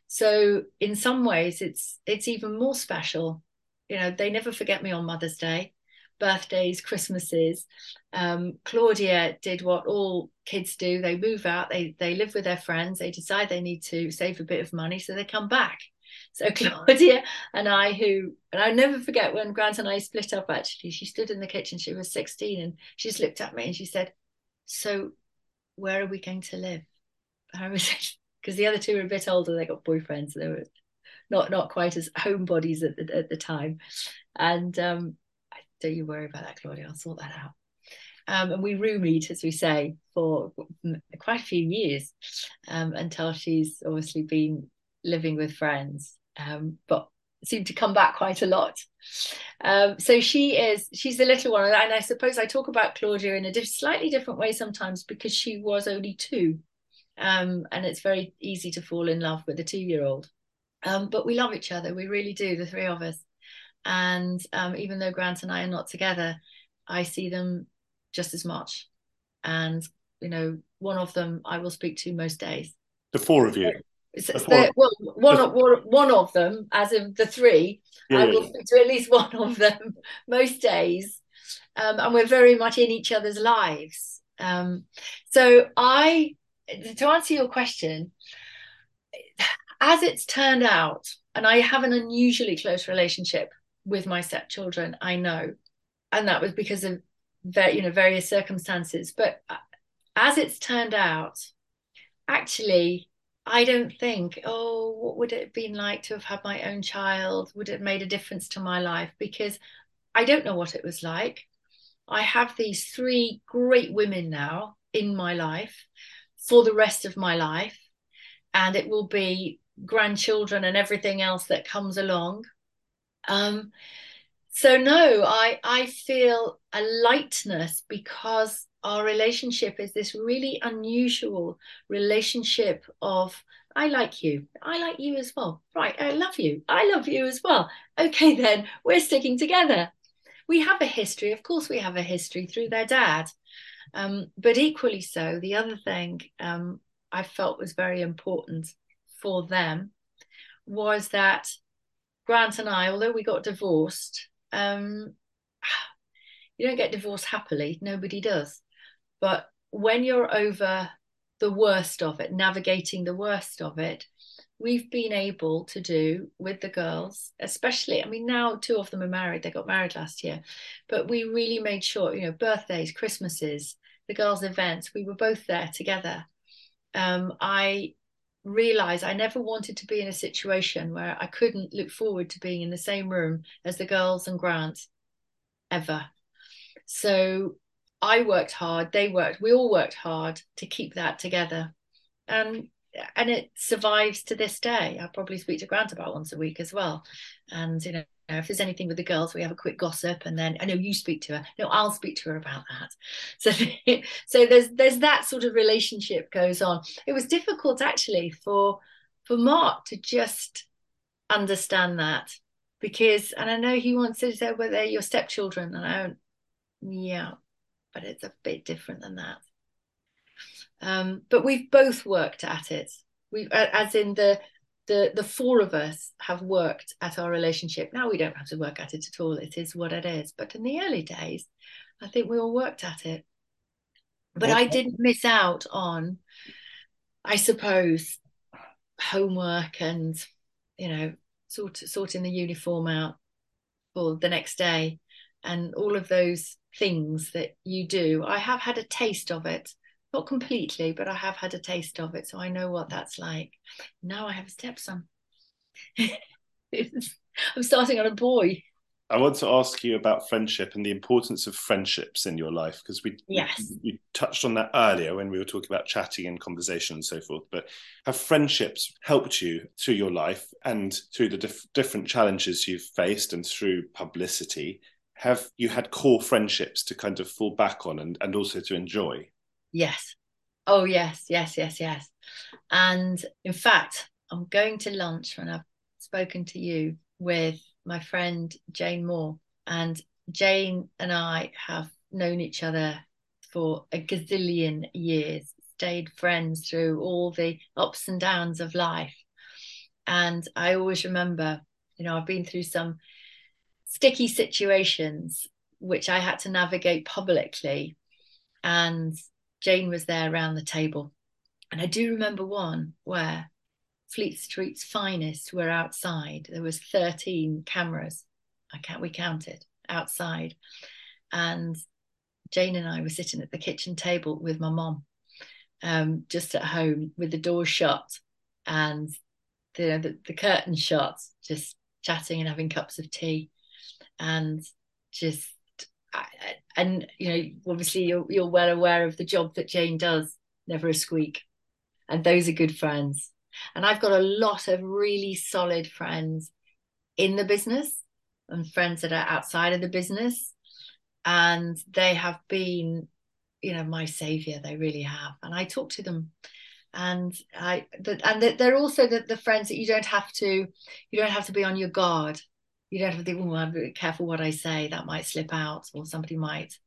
So in some ways, it's it's even more special. You know, they never forget me on Mother's Day, birthdays, Christmases. Um, Claudia did what all kids do. They move out. They they live with their friends. They decide they need to save a bit of money, so they come back so Claudia and I, who, and I never forget when Grant and I split up, actually, she stood in the kitchen, she was 16, and she just looked at me and she said, So where are we going to live? I was because the other two were a bit older, they got boyfriends, they were not not quite as homebodies at the, at the time. And um, don't you worry about that, Claudia, I'll sort that out. Um, and we roomied, as we say, for quite a few years um, until she's obviously been living with friends, um, but seemed to come back quite a lot. Um, so she is, she's a little one. And I suppose I talk about Claudia in a slightly different way sometimes because she was only two. Um, and it's very easy to fall in love with a two year old. Um, but we love each other. We really do, the three of us. And um, even though Grant and I are not together, I see them just as much. And, you know, one of them I will speak to most days. The four of you. The, well, one of one, one of them, as of the three, yeah, I will yeah. speak to at least one of them most days, um, and we're very much in each other's lives. Um, so I, to answer your question, as it's turned out, and I have an unusually close relationship with my stepchildren. I know, and that was because of you know various circumstances. But as it's turned out, actually, I don't think, oh, what would it have been like to have had my own child? Would it have made a difference to my life? Because I don't know what it was like. I have these three great women now in my life for the rest of my life. And it will be grandchildren and everything else that comes along. Um, so no, I I feel a lightness because our relationship is this really unusual relationship of I like you. I like you as well. Right. I love you. I love you as well. Okay, then we're sticking together. We have a history. Of course, we have a history through their dad. Um, but equally so, the other thing um, I felt was very important for them was that Grant and I, although we got divorced, um, you don't get divorced happily. Nobody does. But when you're over the worst of it, navigating the worst of it, we've been able to do with the girls, especially, I mean, now two of them are married, they got married last year, but we really made sure, you know, birthdays, Christmases, the girls' events, we were both there together. Um, I realize I never wanted to be in a situation where I couldn't look forward to being in the same room as the girls and Grant ever. So I worked hard, they worked, we all worked hard to keep that together. And and it survives to this day. I probably speak to Grant about once a week as well. And you know, if there's anything with the girls, we have a quick gossip, and then I know you speak to her. No, I'll speak to her about that. So, so there's there's that sort of relationship goes on. It was difficult actually for for Mark to just understand that because, and I know he wants to say, well, they're your stepchildren, and I don't, yeah, but it's a bit different than that. Um, but we've both worked at it. We've, as in the the the four of us have worked at our relationship. Now we don't have to work at it at all. It is what it is. But in the early days, I think we all worked at it. But I didn't miss out on, I suppose, homework and you know sort sorting the uniform out for the next day and all of those things that you do. I have had a taste of it not completely, but I have had a taste of it, so I know what that's like. Now I have a stepson. I'm starting on a boy. I want to ask you about friendship and the importance of friendships in your life because we, yes. we, we touched on that earlier when we were talking about chatting and conversation and so forth. But have friendships helped you through your life and through the dif- different challenges you've faced and through publicity? Have you had core friendships to kind of fall back on and, and also to enjoy? Yes. Oh, yes, yes, yes, yes. And in fact, I'm going to lunch when I've spoken to you with my friend Jane Moore. And Jane and I have known each other for a gazillion years, stayed friends through all the ups and downs of life. And I always remember, you know, I've been through some sticky situations which I had to navigate publicly. And Jane was there around the table. And I do remember one where Fleet Street's finest were outside. There was 13 cameras. I can't we counted outside. And Jane and I were sitting at the kitchen table with my mom, um, just at home with the door shut and the, the, the curtain shut, just chatting and having cups of tea and just and you know, obviously you're you're well aware of the job that Jane does. Never a squeak, and those are good friends. And I've got a lot of really solid friends in the business and friends that are outside of the business, and they have been, you know, my savior. They really have, and I talk to them and I and they're also the, the friends that you don't have to you don't have to be on your guard you don't have to think, oh, I'm careful what I say, that might slip out, or somebody might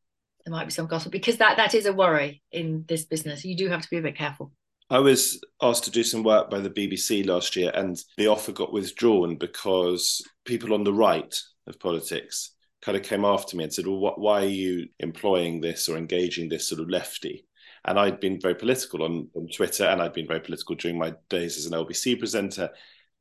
there might be some gossip because that that is a worry in this business. You do have to be a bit careful. I was asked to do some work by the BBC last year, and the offer got withdrawn because people on the right of politics kind of came after me and said, "Well, why are you employing this or engaging this sort of lefty?" And I'd been very political on, on Twitter, and I'd been very political during my days as an LBC presenter.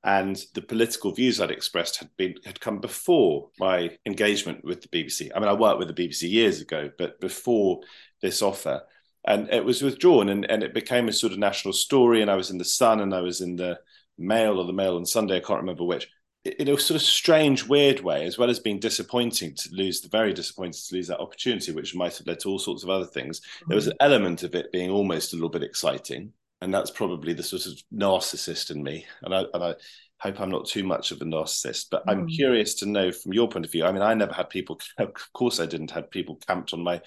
And the political views I'd expressed had been had come before my engagement with the BBC. I mean, I worked with the BBC years ago, but before this offer and it was withdrawn and, and it became a sort of national story and i was in the sun and i was in the mail or the mail on sunday i can't remember which in a sort of strange weird way as well as being disappointing to lose the very disappointing to lose that opportunity which might have led to all sorts of other things mm-hmm. there was an element of it being almost a little bit exciting and that's probably the sort of narcissist in me and i, and I hope I'm not too much of a narcissist, but I'm mm. curious to know from your point of view. I mean, I never had people, of course, I didn't have people camped on my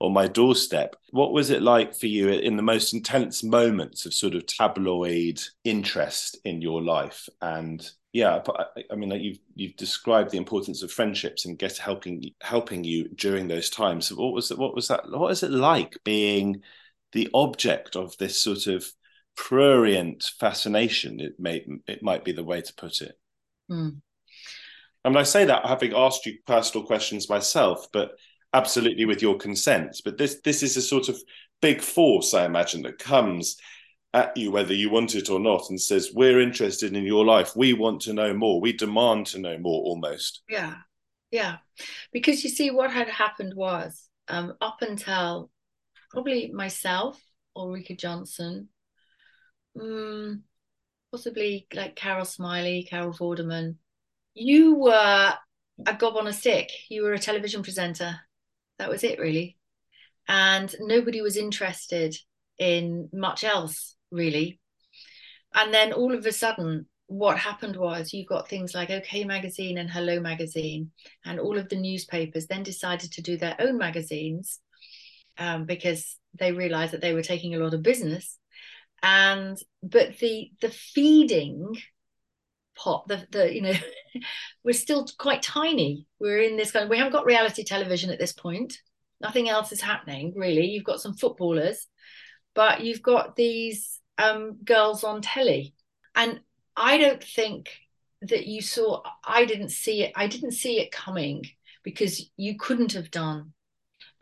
on my doorstep. What was it like for you in the most intense moments of sort of tabloid interest in your life? And yeah, I mean, you've you've described the importance of friendships and get helping helping you during those times. So what was? What was that? What is it like being the object of this sort of prurient fascination? It may it might be the way to put it. Mm. I mean, I say that having asked you personal questions myself, but absolutely with your consent. But this this is a sort of big force, I imagine, that comes at you whether you want it or not and says, We're interested in your life. We want to know more. We demand to know more almost. Yeah. Yeah. Because you see, what had happened was um, up until probably myself, Ulrika Jonsson, um, possibly like Carol Smillie, Carol Vorderman, you were a gob on a stick. You were a television presenter. That was it really. And nobody was interested in much else really. And then all of a sudden what happened was you got things like OK Magazine and Hello Magazine, and all of the newspapers then decided to do their own magazines um, because they realized that they were taking a lot of business. And but the the feeding pot the the you know we're still quite tiny. We're in this kind of we haven't got reality television at this point. Nothing else is happening really. You've got some footballers but you've got these um, girls on telly. And i don't think that you saw i didn't see it i didn't see it coming because you couldn't have done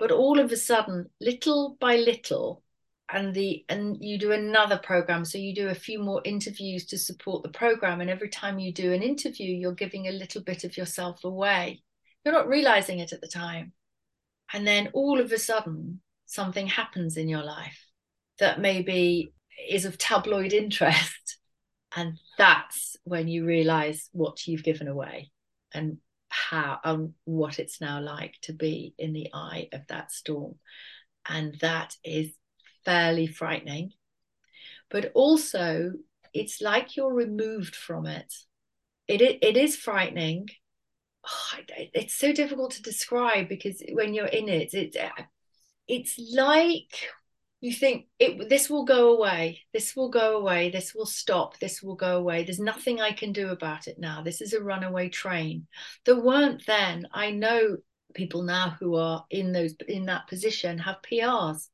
but all of a sudden little by little and the and you do another program. So you do a few more interviews to support the program. And every time you do an interview you're giving a little bit of yourself away. You're not realizing it at the time. And then all of a sudden something happens in your life that maybe is of tabloid interest. And that's when you realize what you've given away. And how and um, what it's now like to be in the eye of that storm and that is fairly frightening. But also, it's like you're removed from it. It, it, it is frightening. Oh, it's so difficult to describe because when you're in it, it uh, it's like you think it this will go away. This will go away. This will stop. This will go away. There's nothing i can do about it now. This is a runaway train. There weren't then i know people now who are in those in that position have prs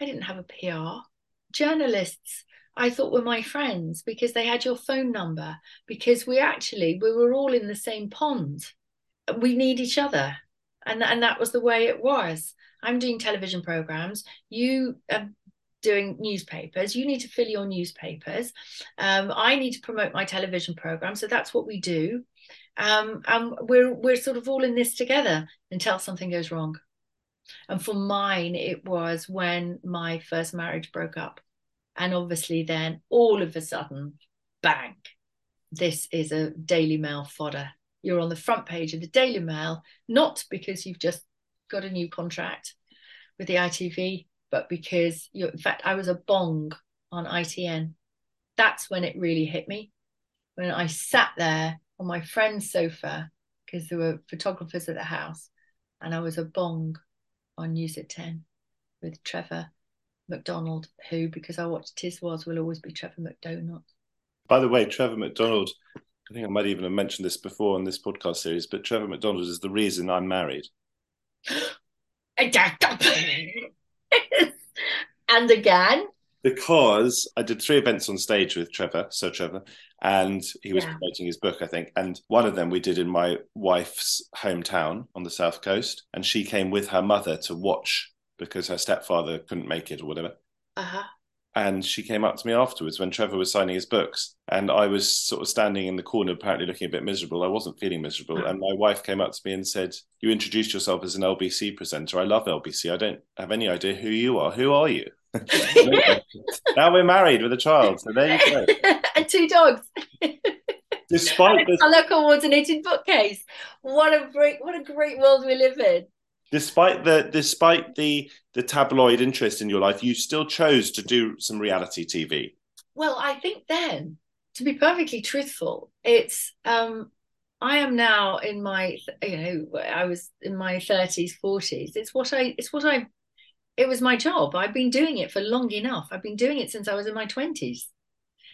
I didn't have a PR. Journalists, I thought were my friends because they had your phone number, because we actually we were all in the same pond. We need each other. And, and that was the way it was. I'm doing television programs. You are doing newspapers. You need to fill your newspapers. Um, I need to promote my television program. So that's what we do. Um, and we're we're sort of all in this together until something goes wrong. And for mine, it was when my first marriage broke up. And obviously, then all of a sudden, bang, this is a Daily Mail fodder. You're on the front page of the Daily Mail, not because you've just got a new contract with the ITV, but because you're, in fact, I was a bong on ITN. That's when it really hit me. When I sat there on my friend's sofa, because there were photographers at the house, and I was a bong on News at 10 with Trevor McDonald, who, because I watched Tiswas, will always be Trevor McDonald. By the way, Trevor McDonald, I think I might even have mentioned this before in this podcast series, but Trevor McDonald is the reason I'm married. and again. Because I did three events on stage with Trevor, Sir Trevor, and he was yeah. promoting his book, I think. And one of them we did in my wife's hometown on the south coast, and she came with her mother to watch because her stepfather couldn't make it or whatever. Uh-huh. And she came up to me afterwards when Trevor was signing his books, and I was sort of standing in the corner, apparently looking a bit miserable. I wasn't feeling miserable, uh-huh. and my wife came up to me and said, "You introduced yourself as an LBC presenter. I love LBC. I don't have any idea who you are. Who are you?" now we're married with a child, so there you go. and two dogs. Despite the color coordinated bookcase, what a great what a great world we live in. Despite the despite the the tabloid interest in your life, you still chose to do some reality TV. Well, I think then, to be perfectly truthful, it's um I am now in my you know I was in my 30s 40s it's what I it's what I it was my job. I've been doing it for long enough. I've been doing it since I was in my 20s.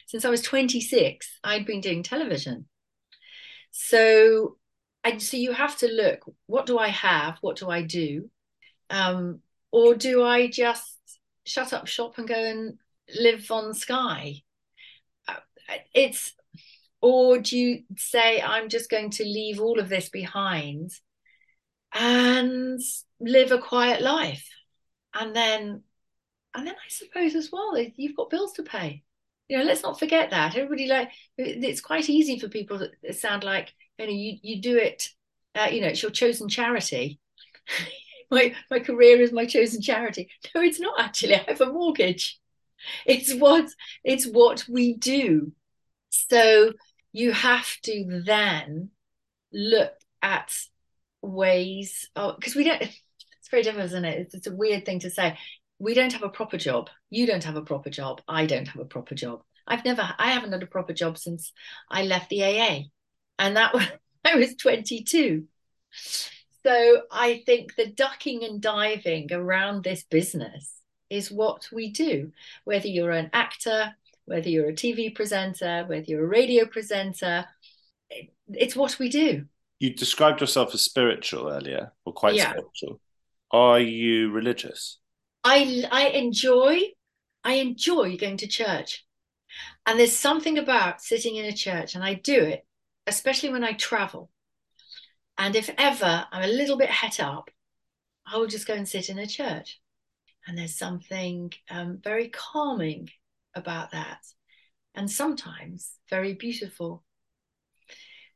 Since I was 26, I'd been doing television. So, so you have to look what do I have? What do I do? Um, or do I just shut up shop and go and live on Skye? Uh, it's, or do you say, I'm just going to leave all of this behind and live a quiet life? and then and then I suppose as well you've got bills to pay. You know, let's not forget that everybody like it's quite easy for people that sound like you know you you do it. Uh, you know, it's your chosen charity. my my career is my chosen charity. No, it's not actually. I have a mortgage. It's what it's what we do. So you have to then look at ways because we don't it's very different, isn't it? It's, it's a weird thing to say. We don't have a proper job. You don't have a proper job. I don't have a proper job. I've never, I haven't had a proper job since I left the AA, and that was I was 22. So I think the ducking and diving around this business is what we do. Whether you're an actor, whether you're a TV presenter, whether you're a radio presenter, it's what we do. You described yourself as spiritual earlier, or quite yeah. spiritual. Are you religious? I I enjoy I enjoy going to church. And there's something about sitting in a church, and I do it, especially when I travel. And if ever I'm a little bit het up, I will just go and sit in a church. And there's something um, very calming about that, and sometimes very beautiful.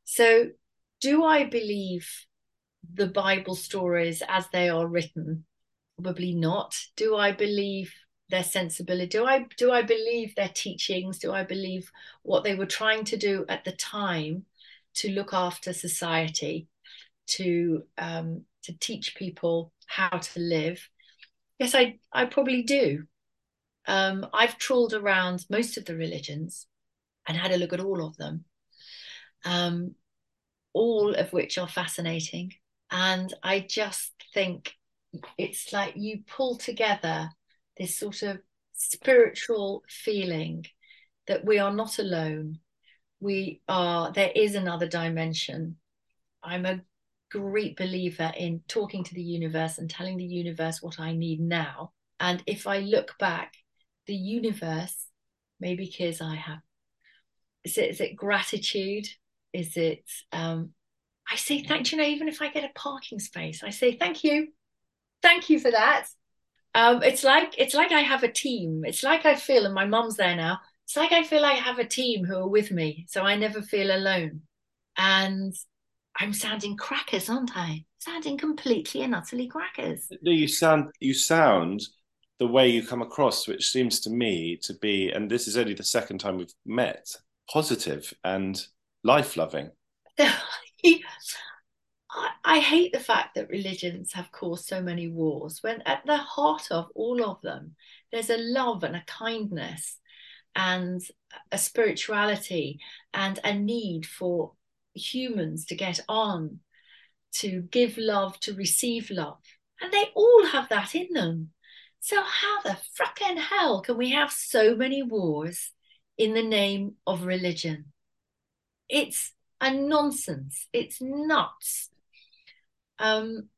So, do I believe the Bible stories as they are written? Probably not. Do I believe their sensibility? Do I do I believe their teachings? Do I believe what they were trying to do at the time to look after society, to um, to teach people how to live? Yes, I I probably do. Um, I've trawled around most of the religions and had a look at all of them, um, all of which are fascinating. And I just think it's like you pull together this sort of spiritual feeling that we are not alone. We are, there is another dimension. I'm a great believer in talking to the universe and telling the universe what I need now. And if I look back, the universe, maybe because I have, is it, is it gratitude? Is it um, I say thank you. Know, even if I get a parking space, I say thank you, thank you for that. Um, it's like it's like I have a team. It's like I feel, and my mum's there now. It's like I feel I have a team who are with me, so I never feel alone. And I'm sounding crackers, aren't I? Sounding completely and utterly crackers. No, you sound you sound the way you come across, which seems to me to be, and this is only the second time we've met, positive and life loving. I, I hate the fact that religions have caused so many wars when at the heart of all of them there's a love and a kindness and a spirituality and a need for humans to get on to give love to receive love and they all have that in them so how the frickin' hell can we have so many wars in the name of religion it's a nonsense. It's nuts. Um,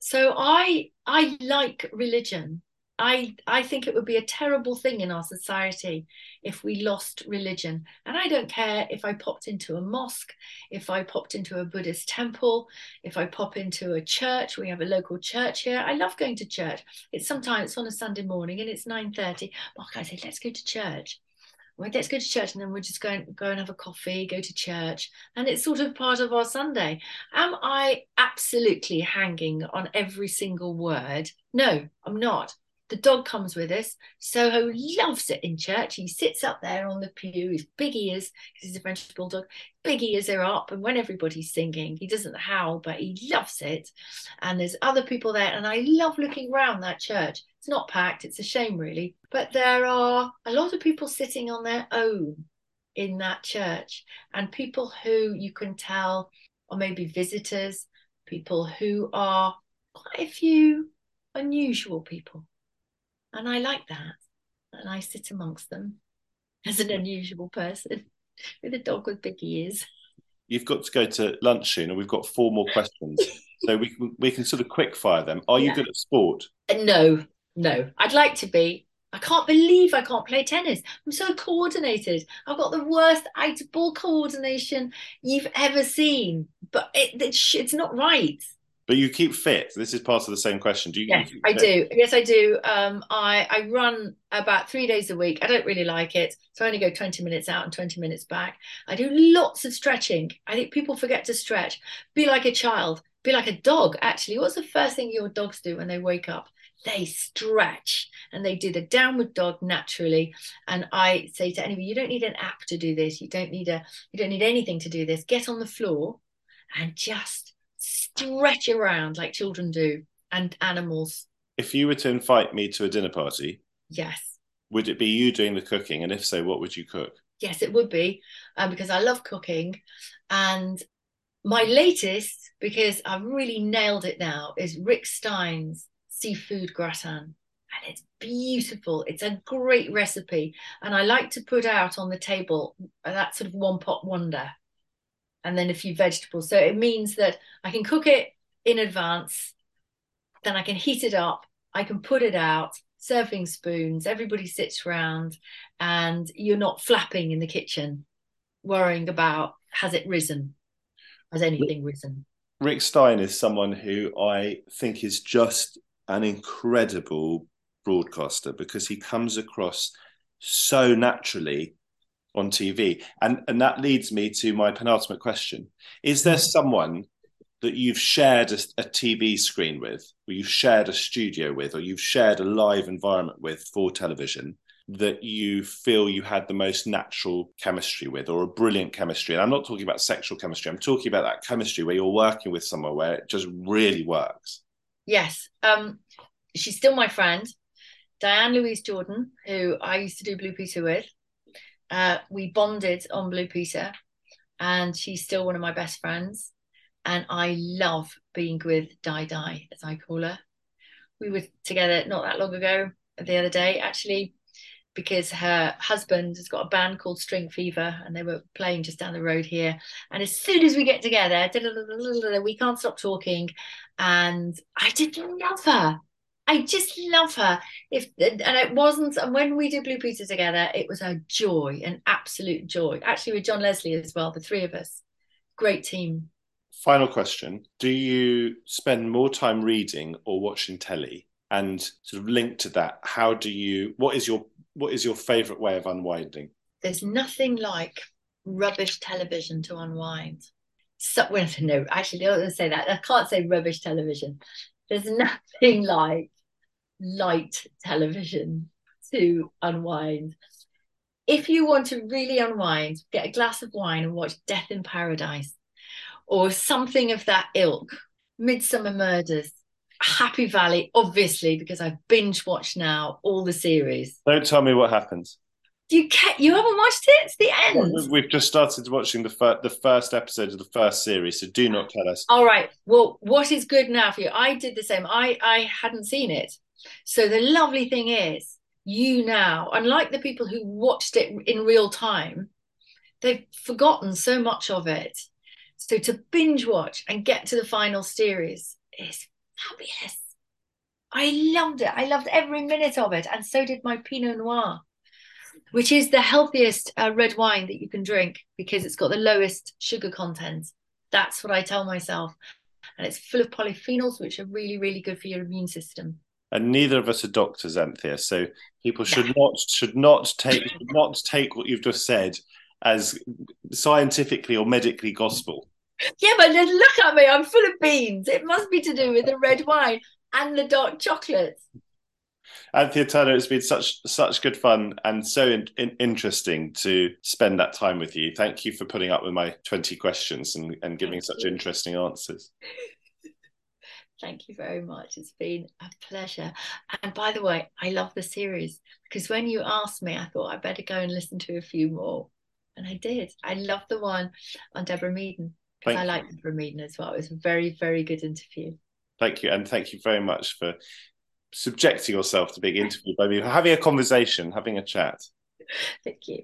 So I I like religion. I I think it would be a terrible thing in our society if we lost religion. And I don't care if I popped into a mosque, if I popped into a Buddhist temple, if I pop into a church. We have a local church here. I love going to church. It's sometimes on a Sunday morning and it's 9:30. Mark, I say, let's go to church well, let's go to church and then we'll just go and go and have a coffee, go to church. And it's sort of part of our Sunday. Am I absolutely hanging on every single word? No, I'm not. The dog comes with us. Soho loves it in church. He sits up there on the pew, his big ears, because he's a French bulldog, big ears are up. And when everybody's singing, he doesn't howl, but he loves it. And there's other people there. And I love looking around that church. It's not packed, it's a shame, really. But there are a lot of people sitting on their own in that church, and people who you can tell are maybe visitors, people who are quite a few unusual people and I like that. And I sit amongst them as an unusual person with a dog with big ears. You've got to go to lunch soon, and we've got four more questions. so we can we can sort of quick fire them. Are you yeah. good at sport? Uh, no, no. I'd like to be. I can't believe I can't play tennis. I'm so coordinated. I've got the worst out of ball coordination you've ever seen, but it, it, it's not right. But you keep fit. This is part of the same question. Do you? Yes, I do. Yes, I do. Um, I I run about three days a week. I don't really like it, so I only go twenty minutes out and twenty minutes back. I do lots of stretching. I think people forget to stretch. Be like a child. Be like a dog. Actually, what's the first thing your dogs do when they wake up? They stretch and they do the downward dog naturally. And I say to anybody, you don't need an app to do this. You don't need a. You don't need anything to do this. Get on the floor and just stretch around like children do and animals. If you were to invite me to a dinner party, yes, would it be you doing the cooking? And if so, what would you cook? Yes, it would be um, because I love cooking. And my latest, because I've really nailed it now, is Rick Stein's seafood gratin. And it's beautiful. It's a great recipe. And I like to put out on the table that sort of one pot wonder and then a few vegetables. So it means that I can cook it in advance, then I can heat it up, I can put it out, serving spoons, everybody sits around, and you're not flapping in the kitchen, worrying about has it risen? Has anything risen? Rick Stein is someone who I think is just an incredible broadcaster because he comes across so naturally on TV. And and that leads me to my penultimate question. Is there mm-hmm. someone that you've shared a, a, TV screen with, or you've shared a studio with, or you've shared a live environment with for television that you feel you had the most natural chemistry with, or a brilliant chemistry? And I'm not talking about sexual chemistry, I'm talking about that chemistry where you're working with someone where it just really works. Yes. Um, she's still my friend, Diane Louise Jordan, who I used to do Blue Peter with uh, we bonded on Blue Peter, and she's still one of my best friends. And I love being with Di Di, as I call her. We were together not that long ago, the other day, actually, because her husband has got a band called String Fever, and they were playing just down the road here. And as soon as we get together, we can't stop talking. And I did love her. I just love her. If and it wasn't, and when we did Blue Peter together, it was a joy, an absolute joy. Actually, with John Leslie as well, the three of us, great team. Final question: Do you spend more time reading or watching telly? And sort of linked to that, how do you? What is your what is your favourite way of unwinding? There's nothing like rubbish television to unwind. So, well, no, actually, I don't want to say that. I can't say rubbish television. There's nothing like light television to unwind. If you want to really unwind, get a glass of wine and watch Death in Paradise or something of that ilk. Midsomer Murders, Happy Valley, obviously, because I've binge watched now all the series. Don't tell me what happens. You can you haven't watched it? It's the end. We've just started watching the fir- the first episode of the first series, so do not tell us. All right. Well, what is good now for you? I did the same. I I hadn't seen it, so the lovely thing is, you now, unlike the people who watched it in real time, they've forgotten so much of it. So to binge watch and get to the final series is fabulous. I loved it. I loved every minute of it. And so did my Pinot Noir, which is the healthiest uh, red wine that you can drink because it's got the lowest sugar content. That's what I tell myself. And it's full of polyphenols, which are really, really good for your immune system. And neither of us are doctors, Anthea. So people should yeah. not should not take should not take what you've just said as scientifically or medically gospel. Yeah, but look at me. I'm full of beans. It must be to do with the red wine and the dark chocolates. Anthea Turner, it's been such such good fun and so in, in, interesting to spend that time with you. Thank you for putting up with my 20 questions and, and giving Thank such you. interesting answers. Thank you very much. It's been a pleasure. And by the way, I love the series because when you asked me, I thought I better go and listen to a few more. And I did. I love the one on Deborah Meaden because I like Deborah Meaden as well. It was a very, very good interview. Thank you. And thank you very much for subjecting yourself to being interviewed by me, having a conversation, having a chat. Thank you.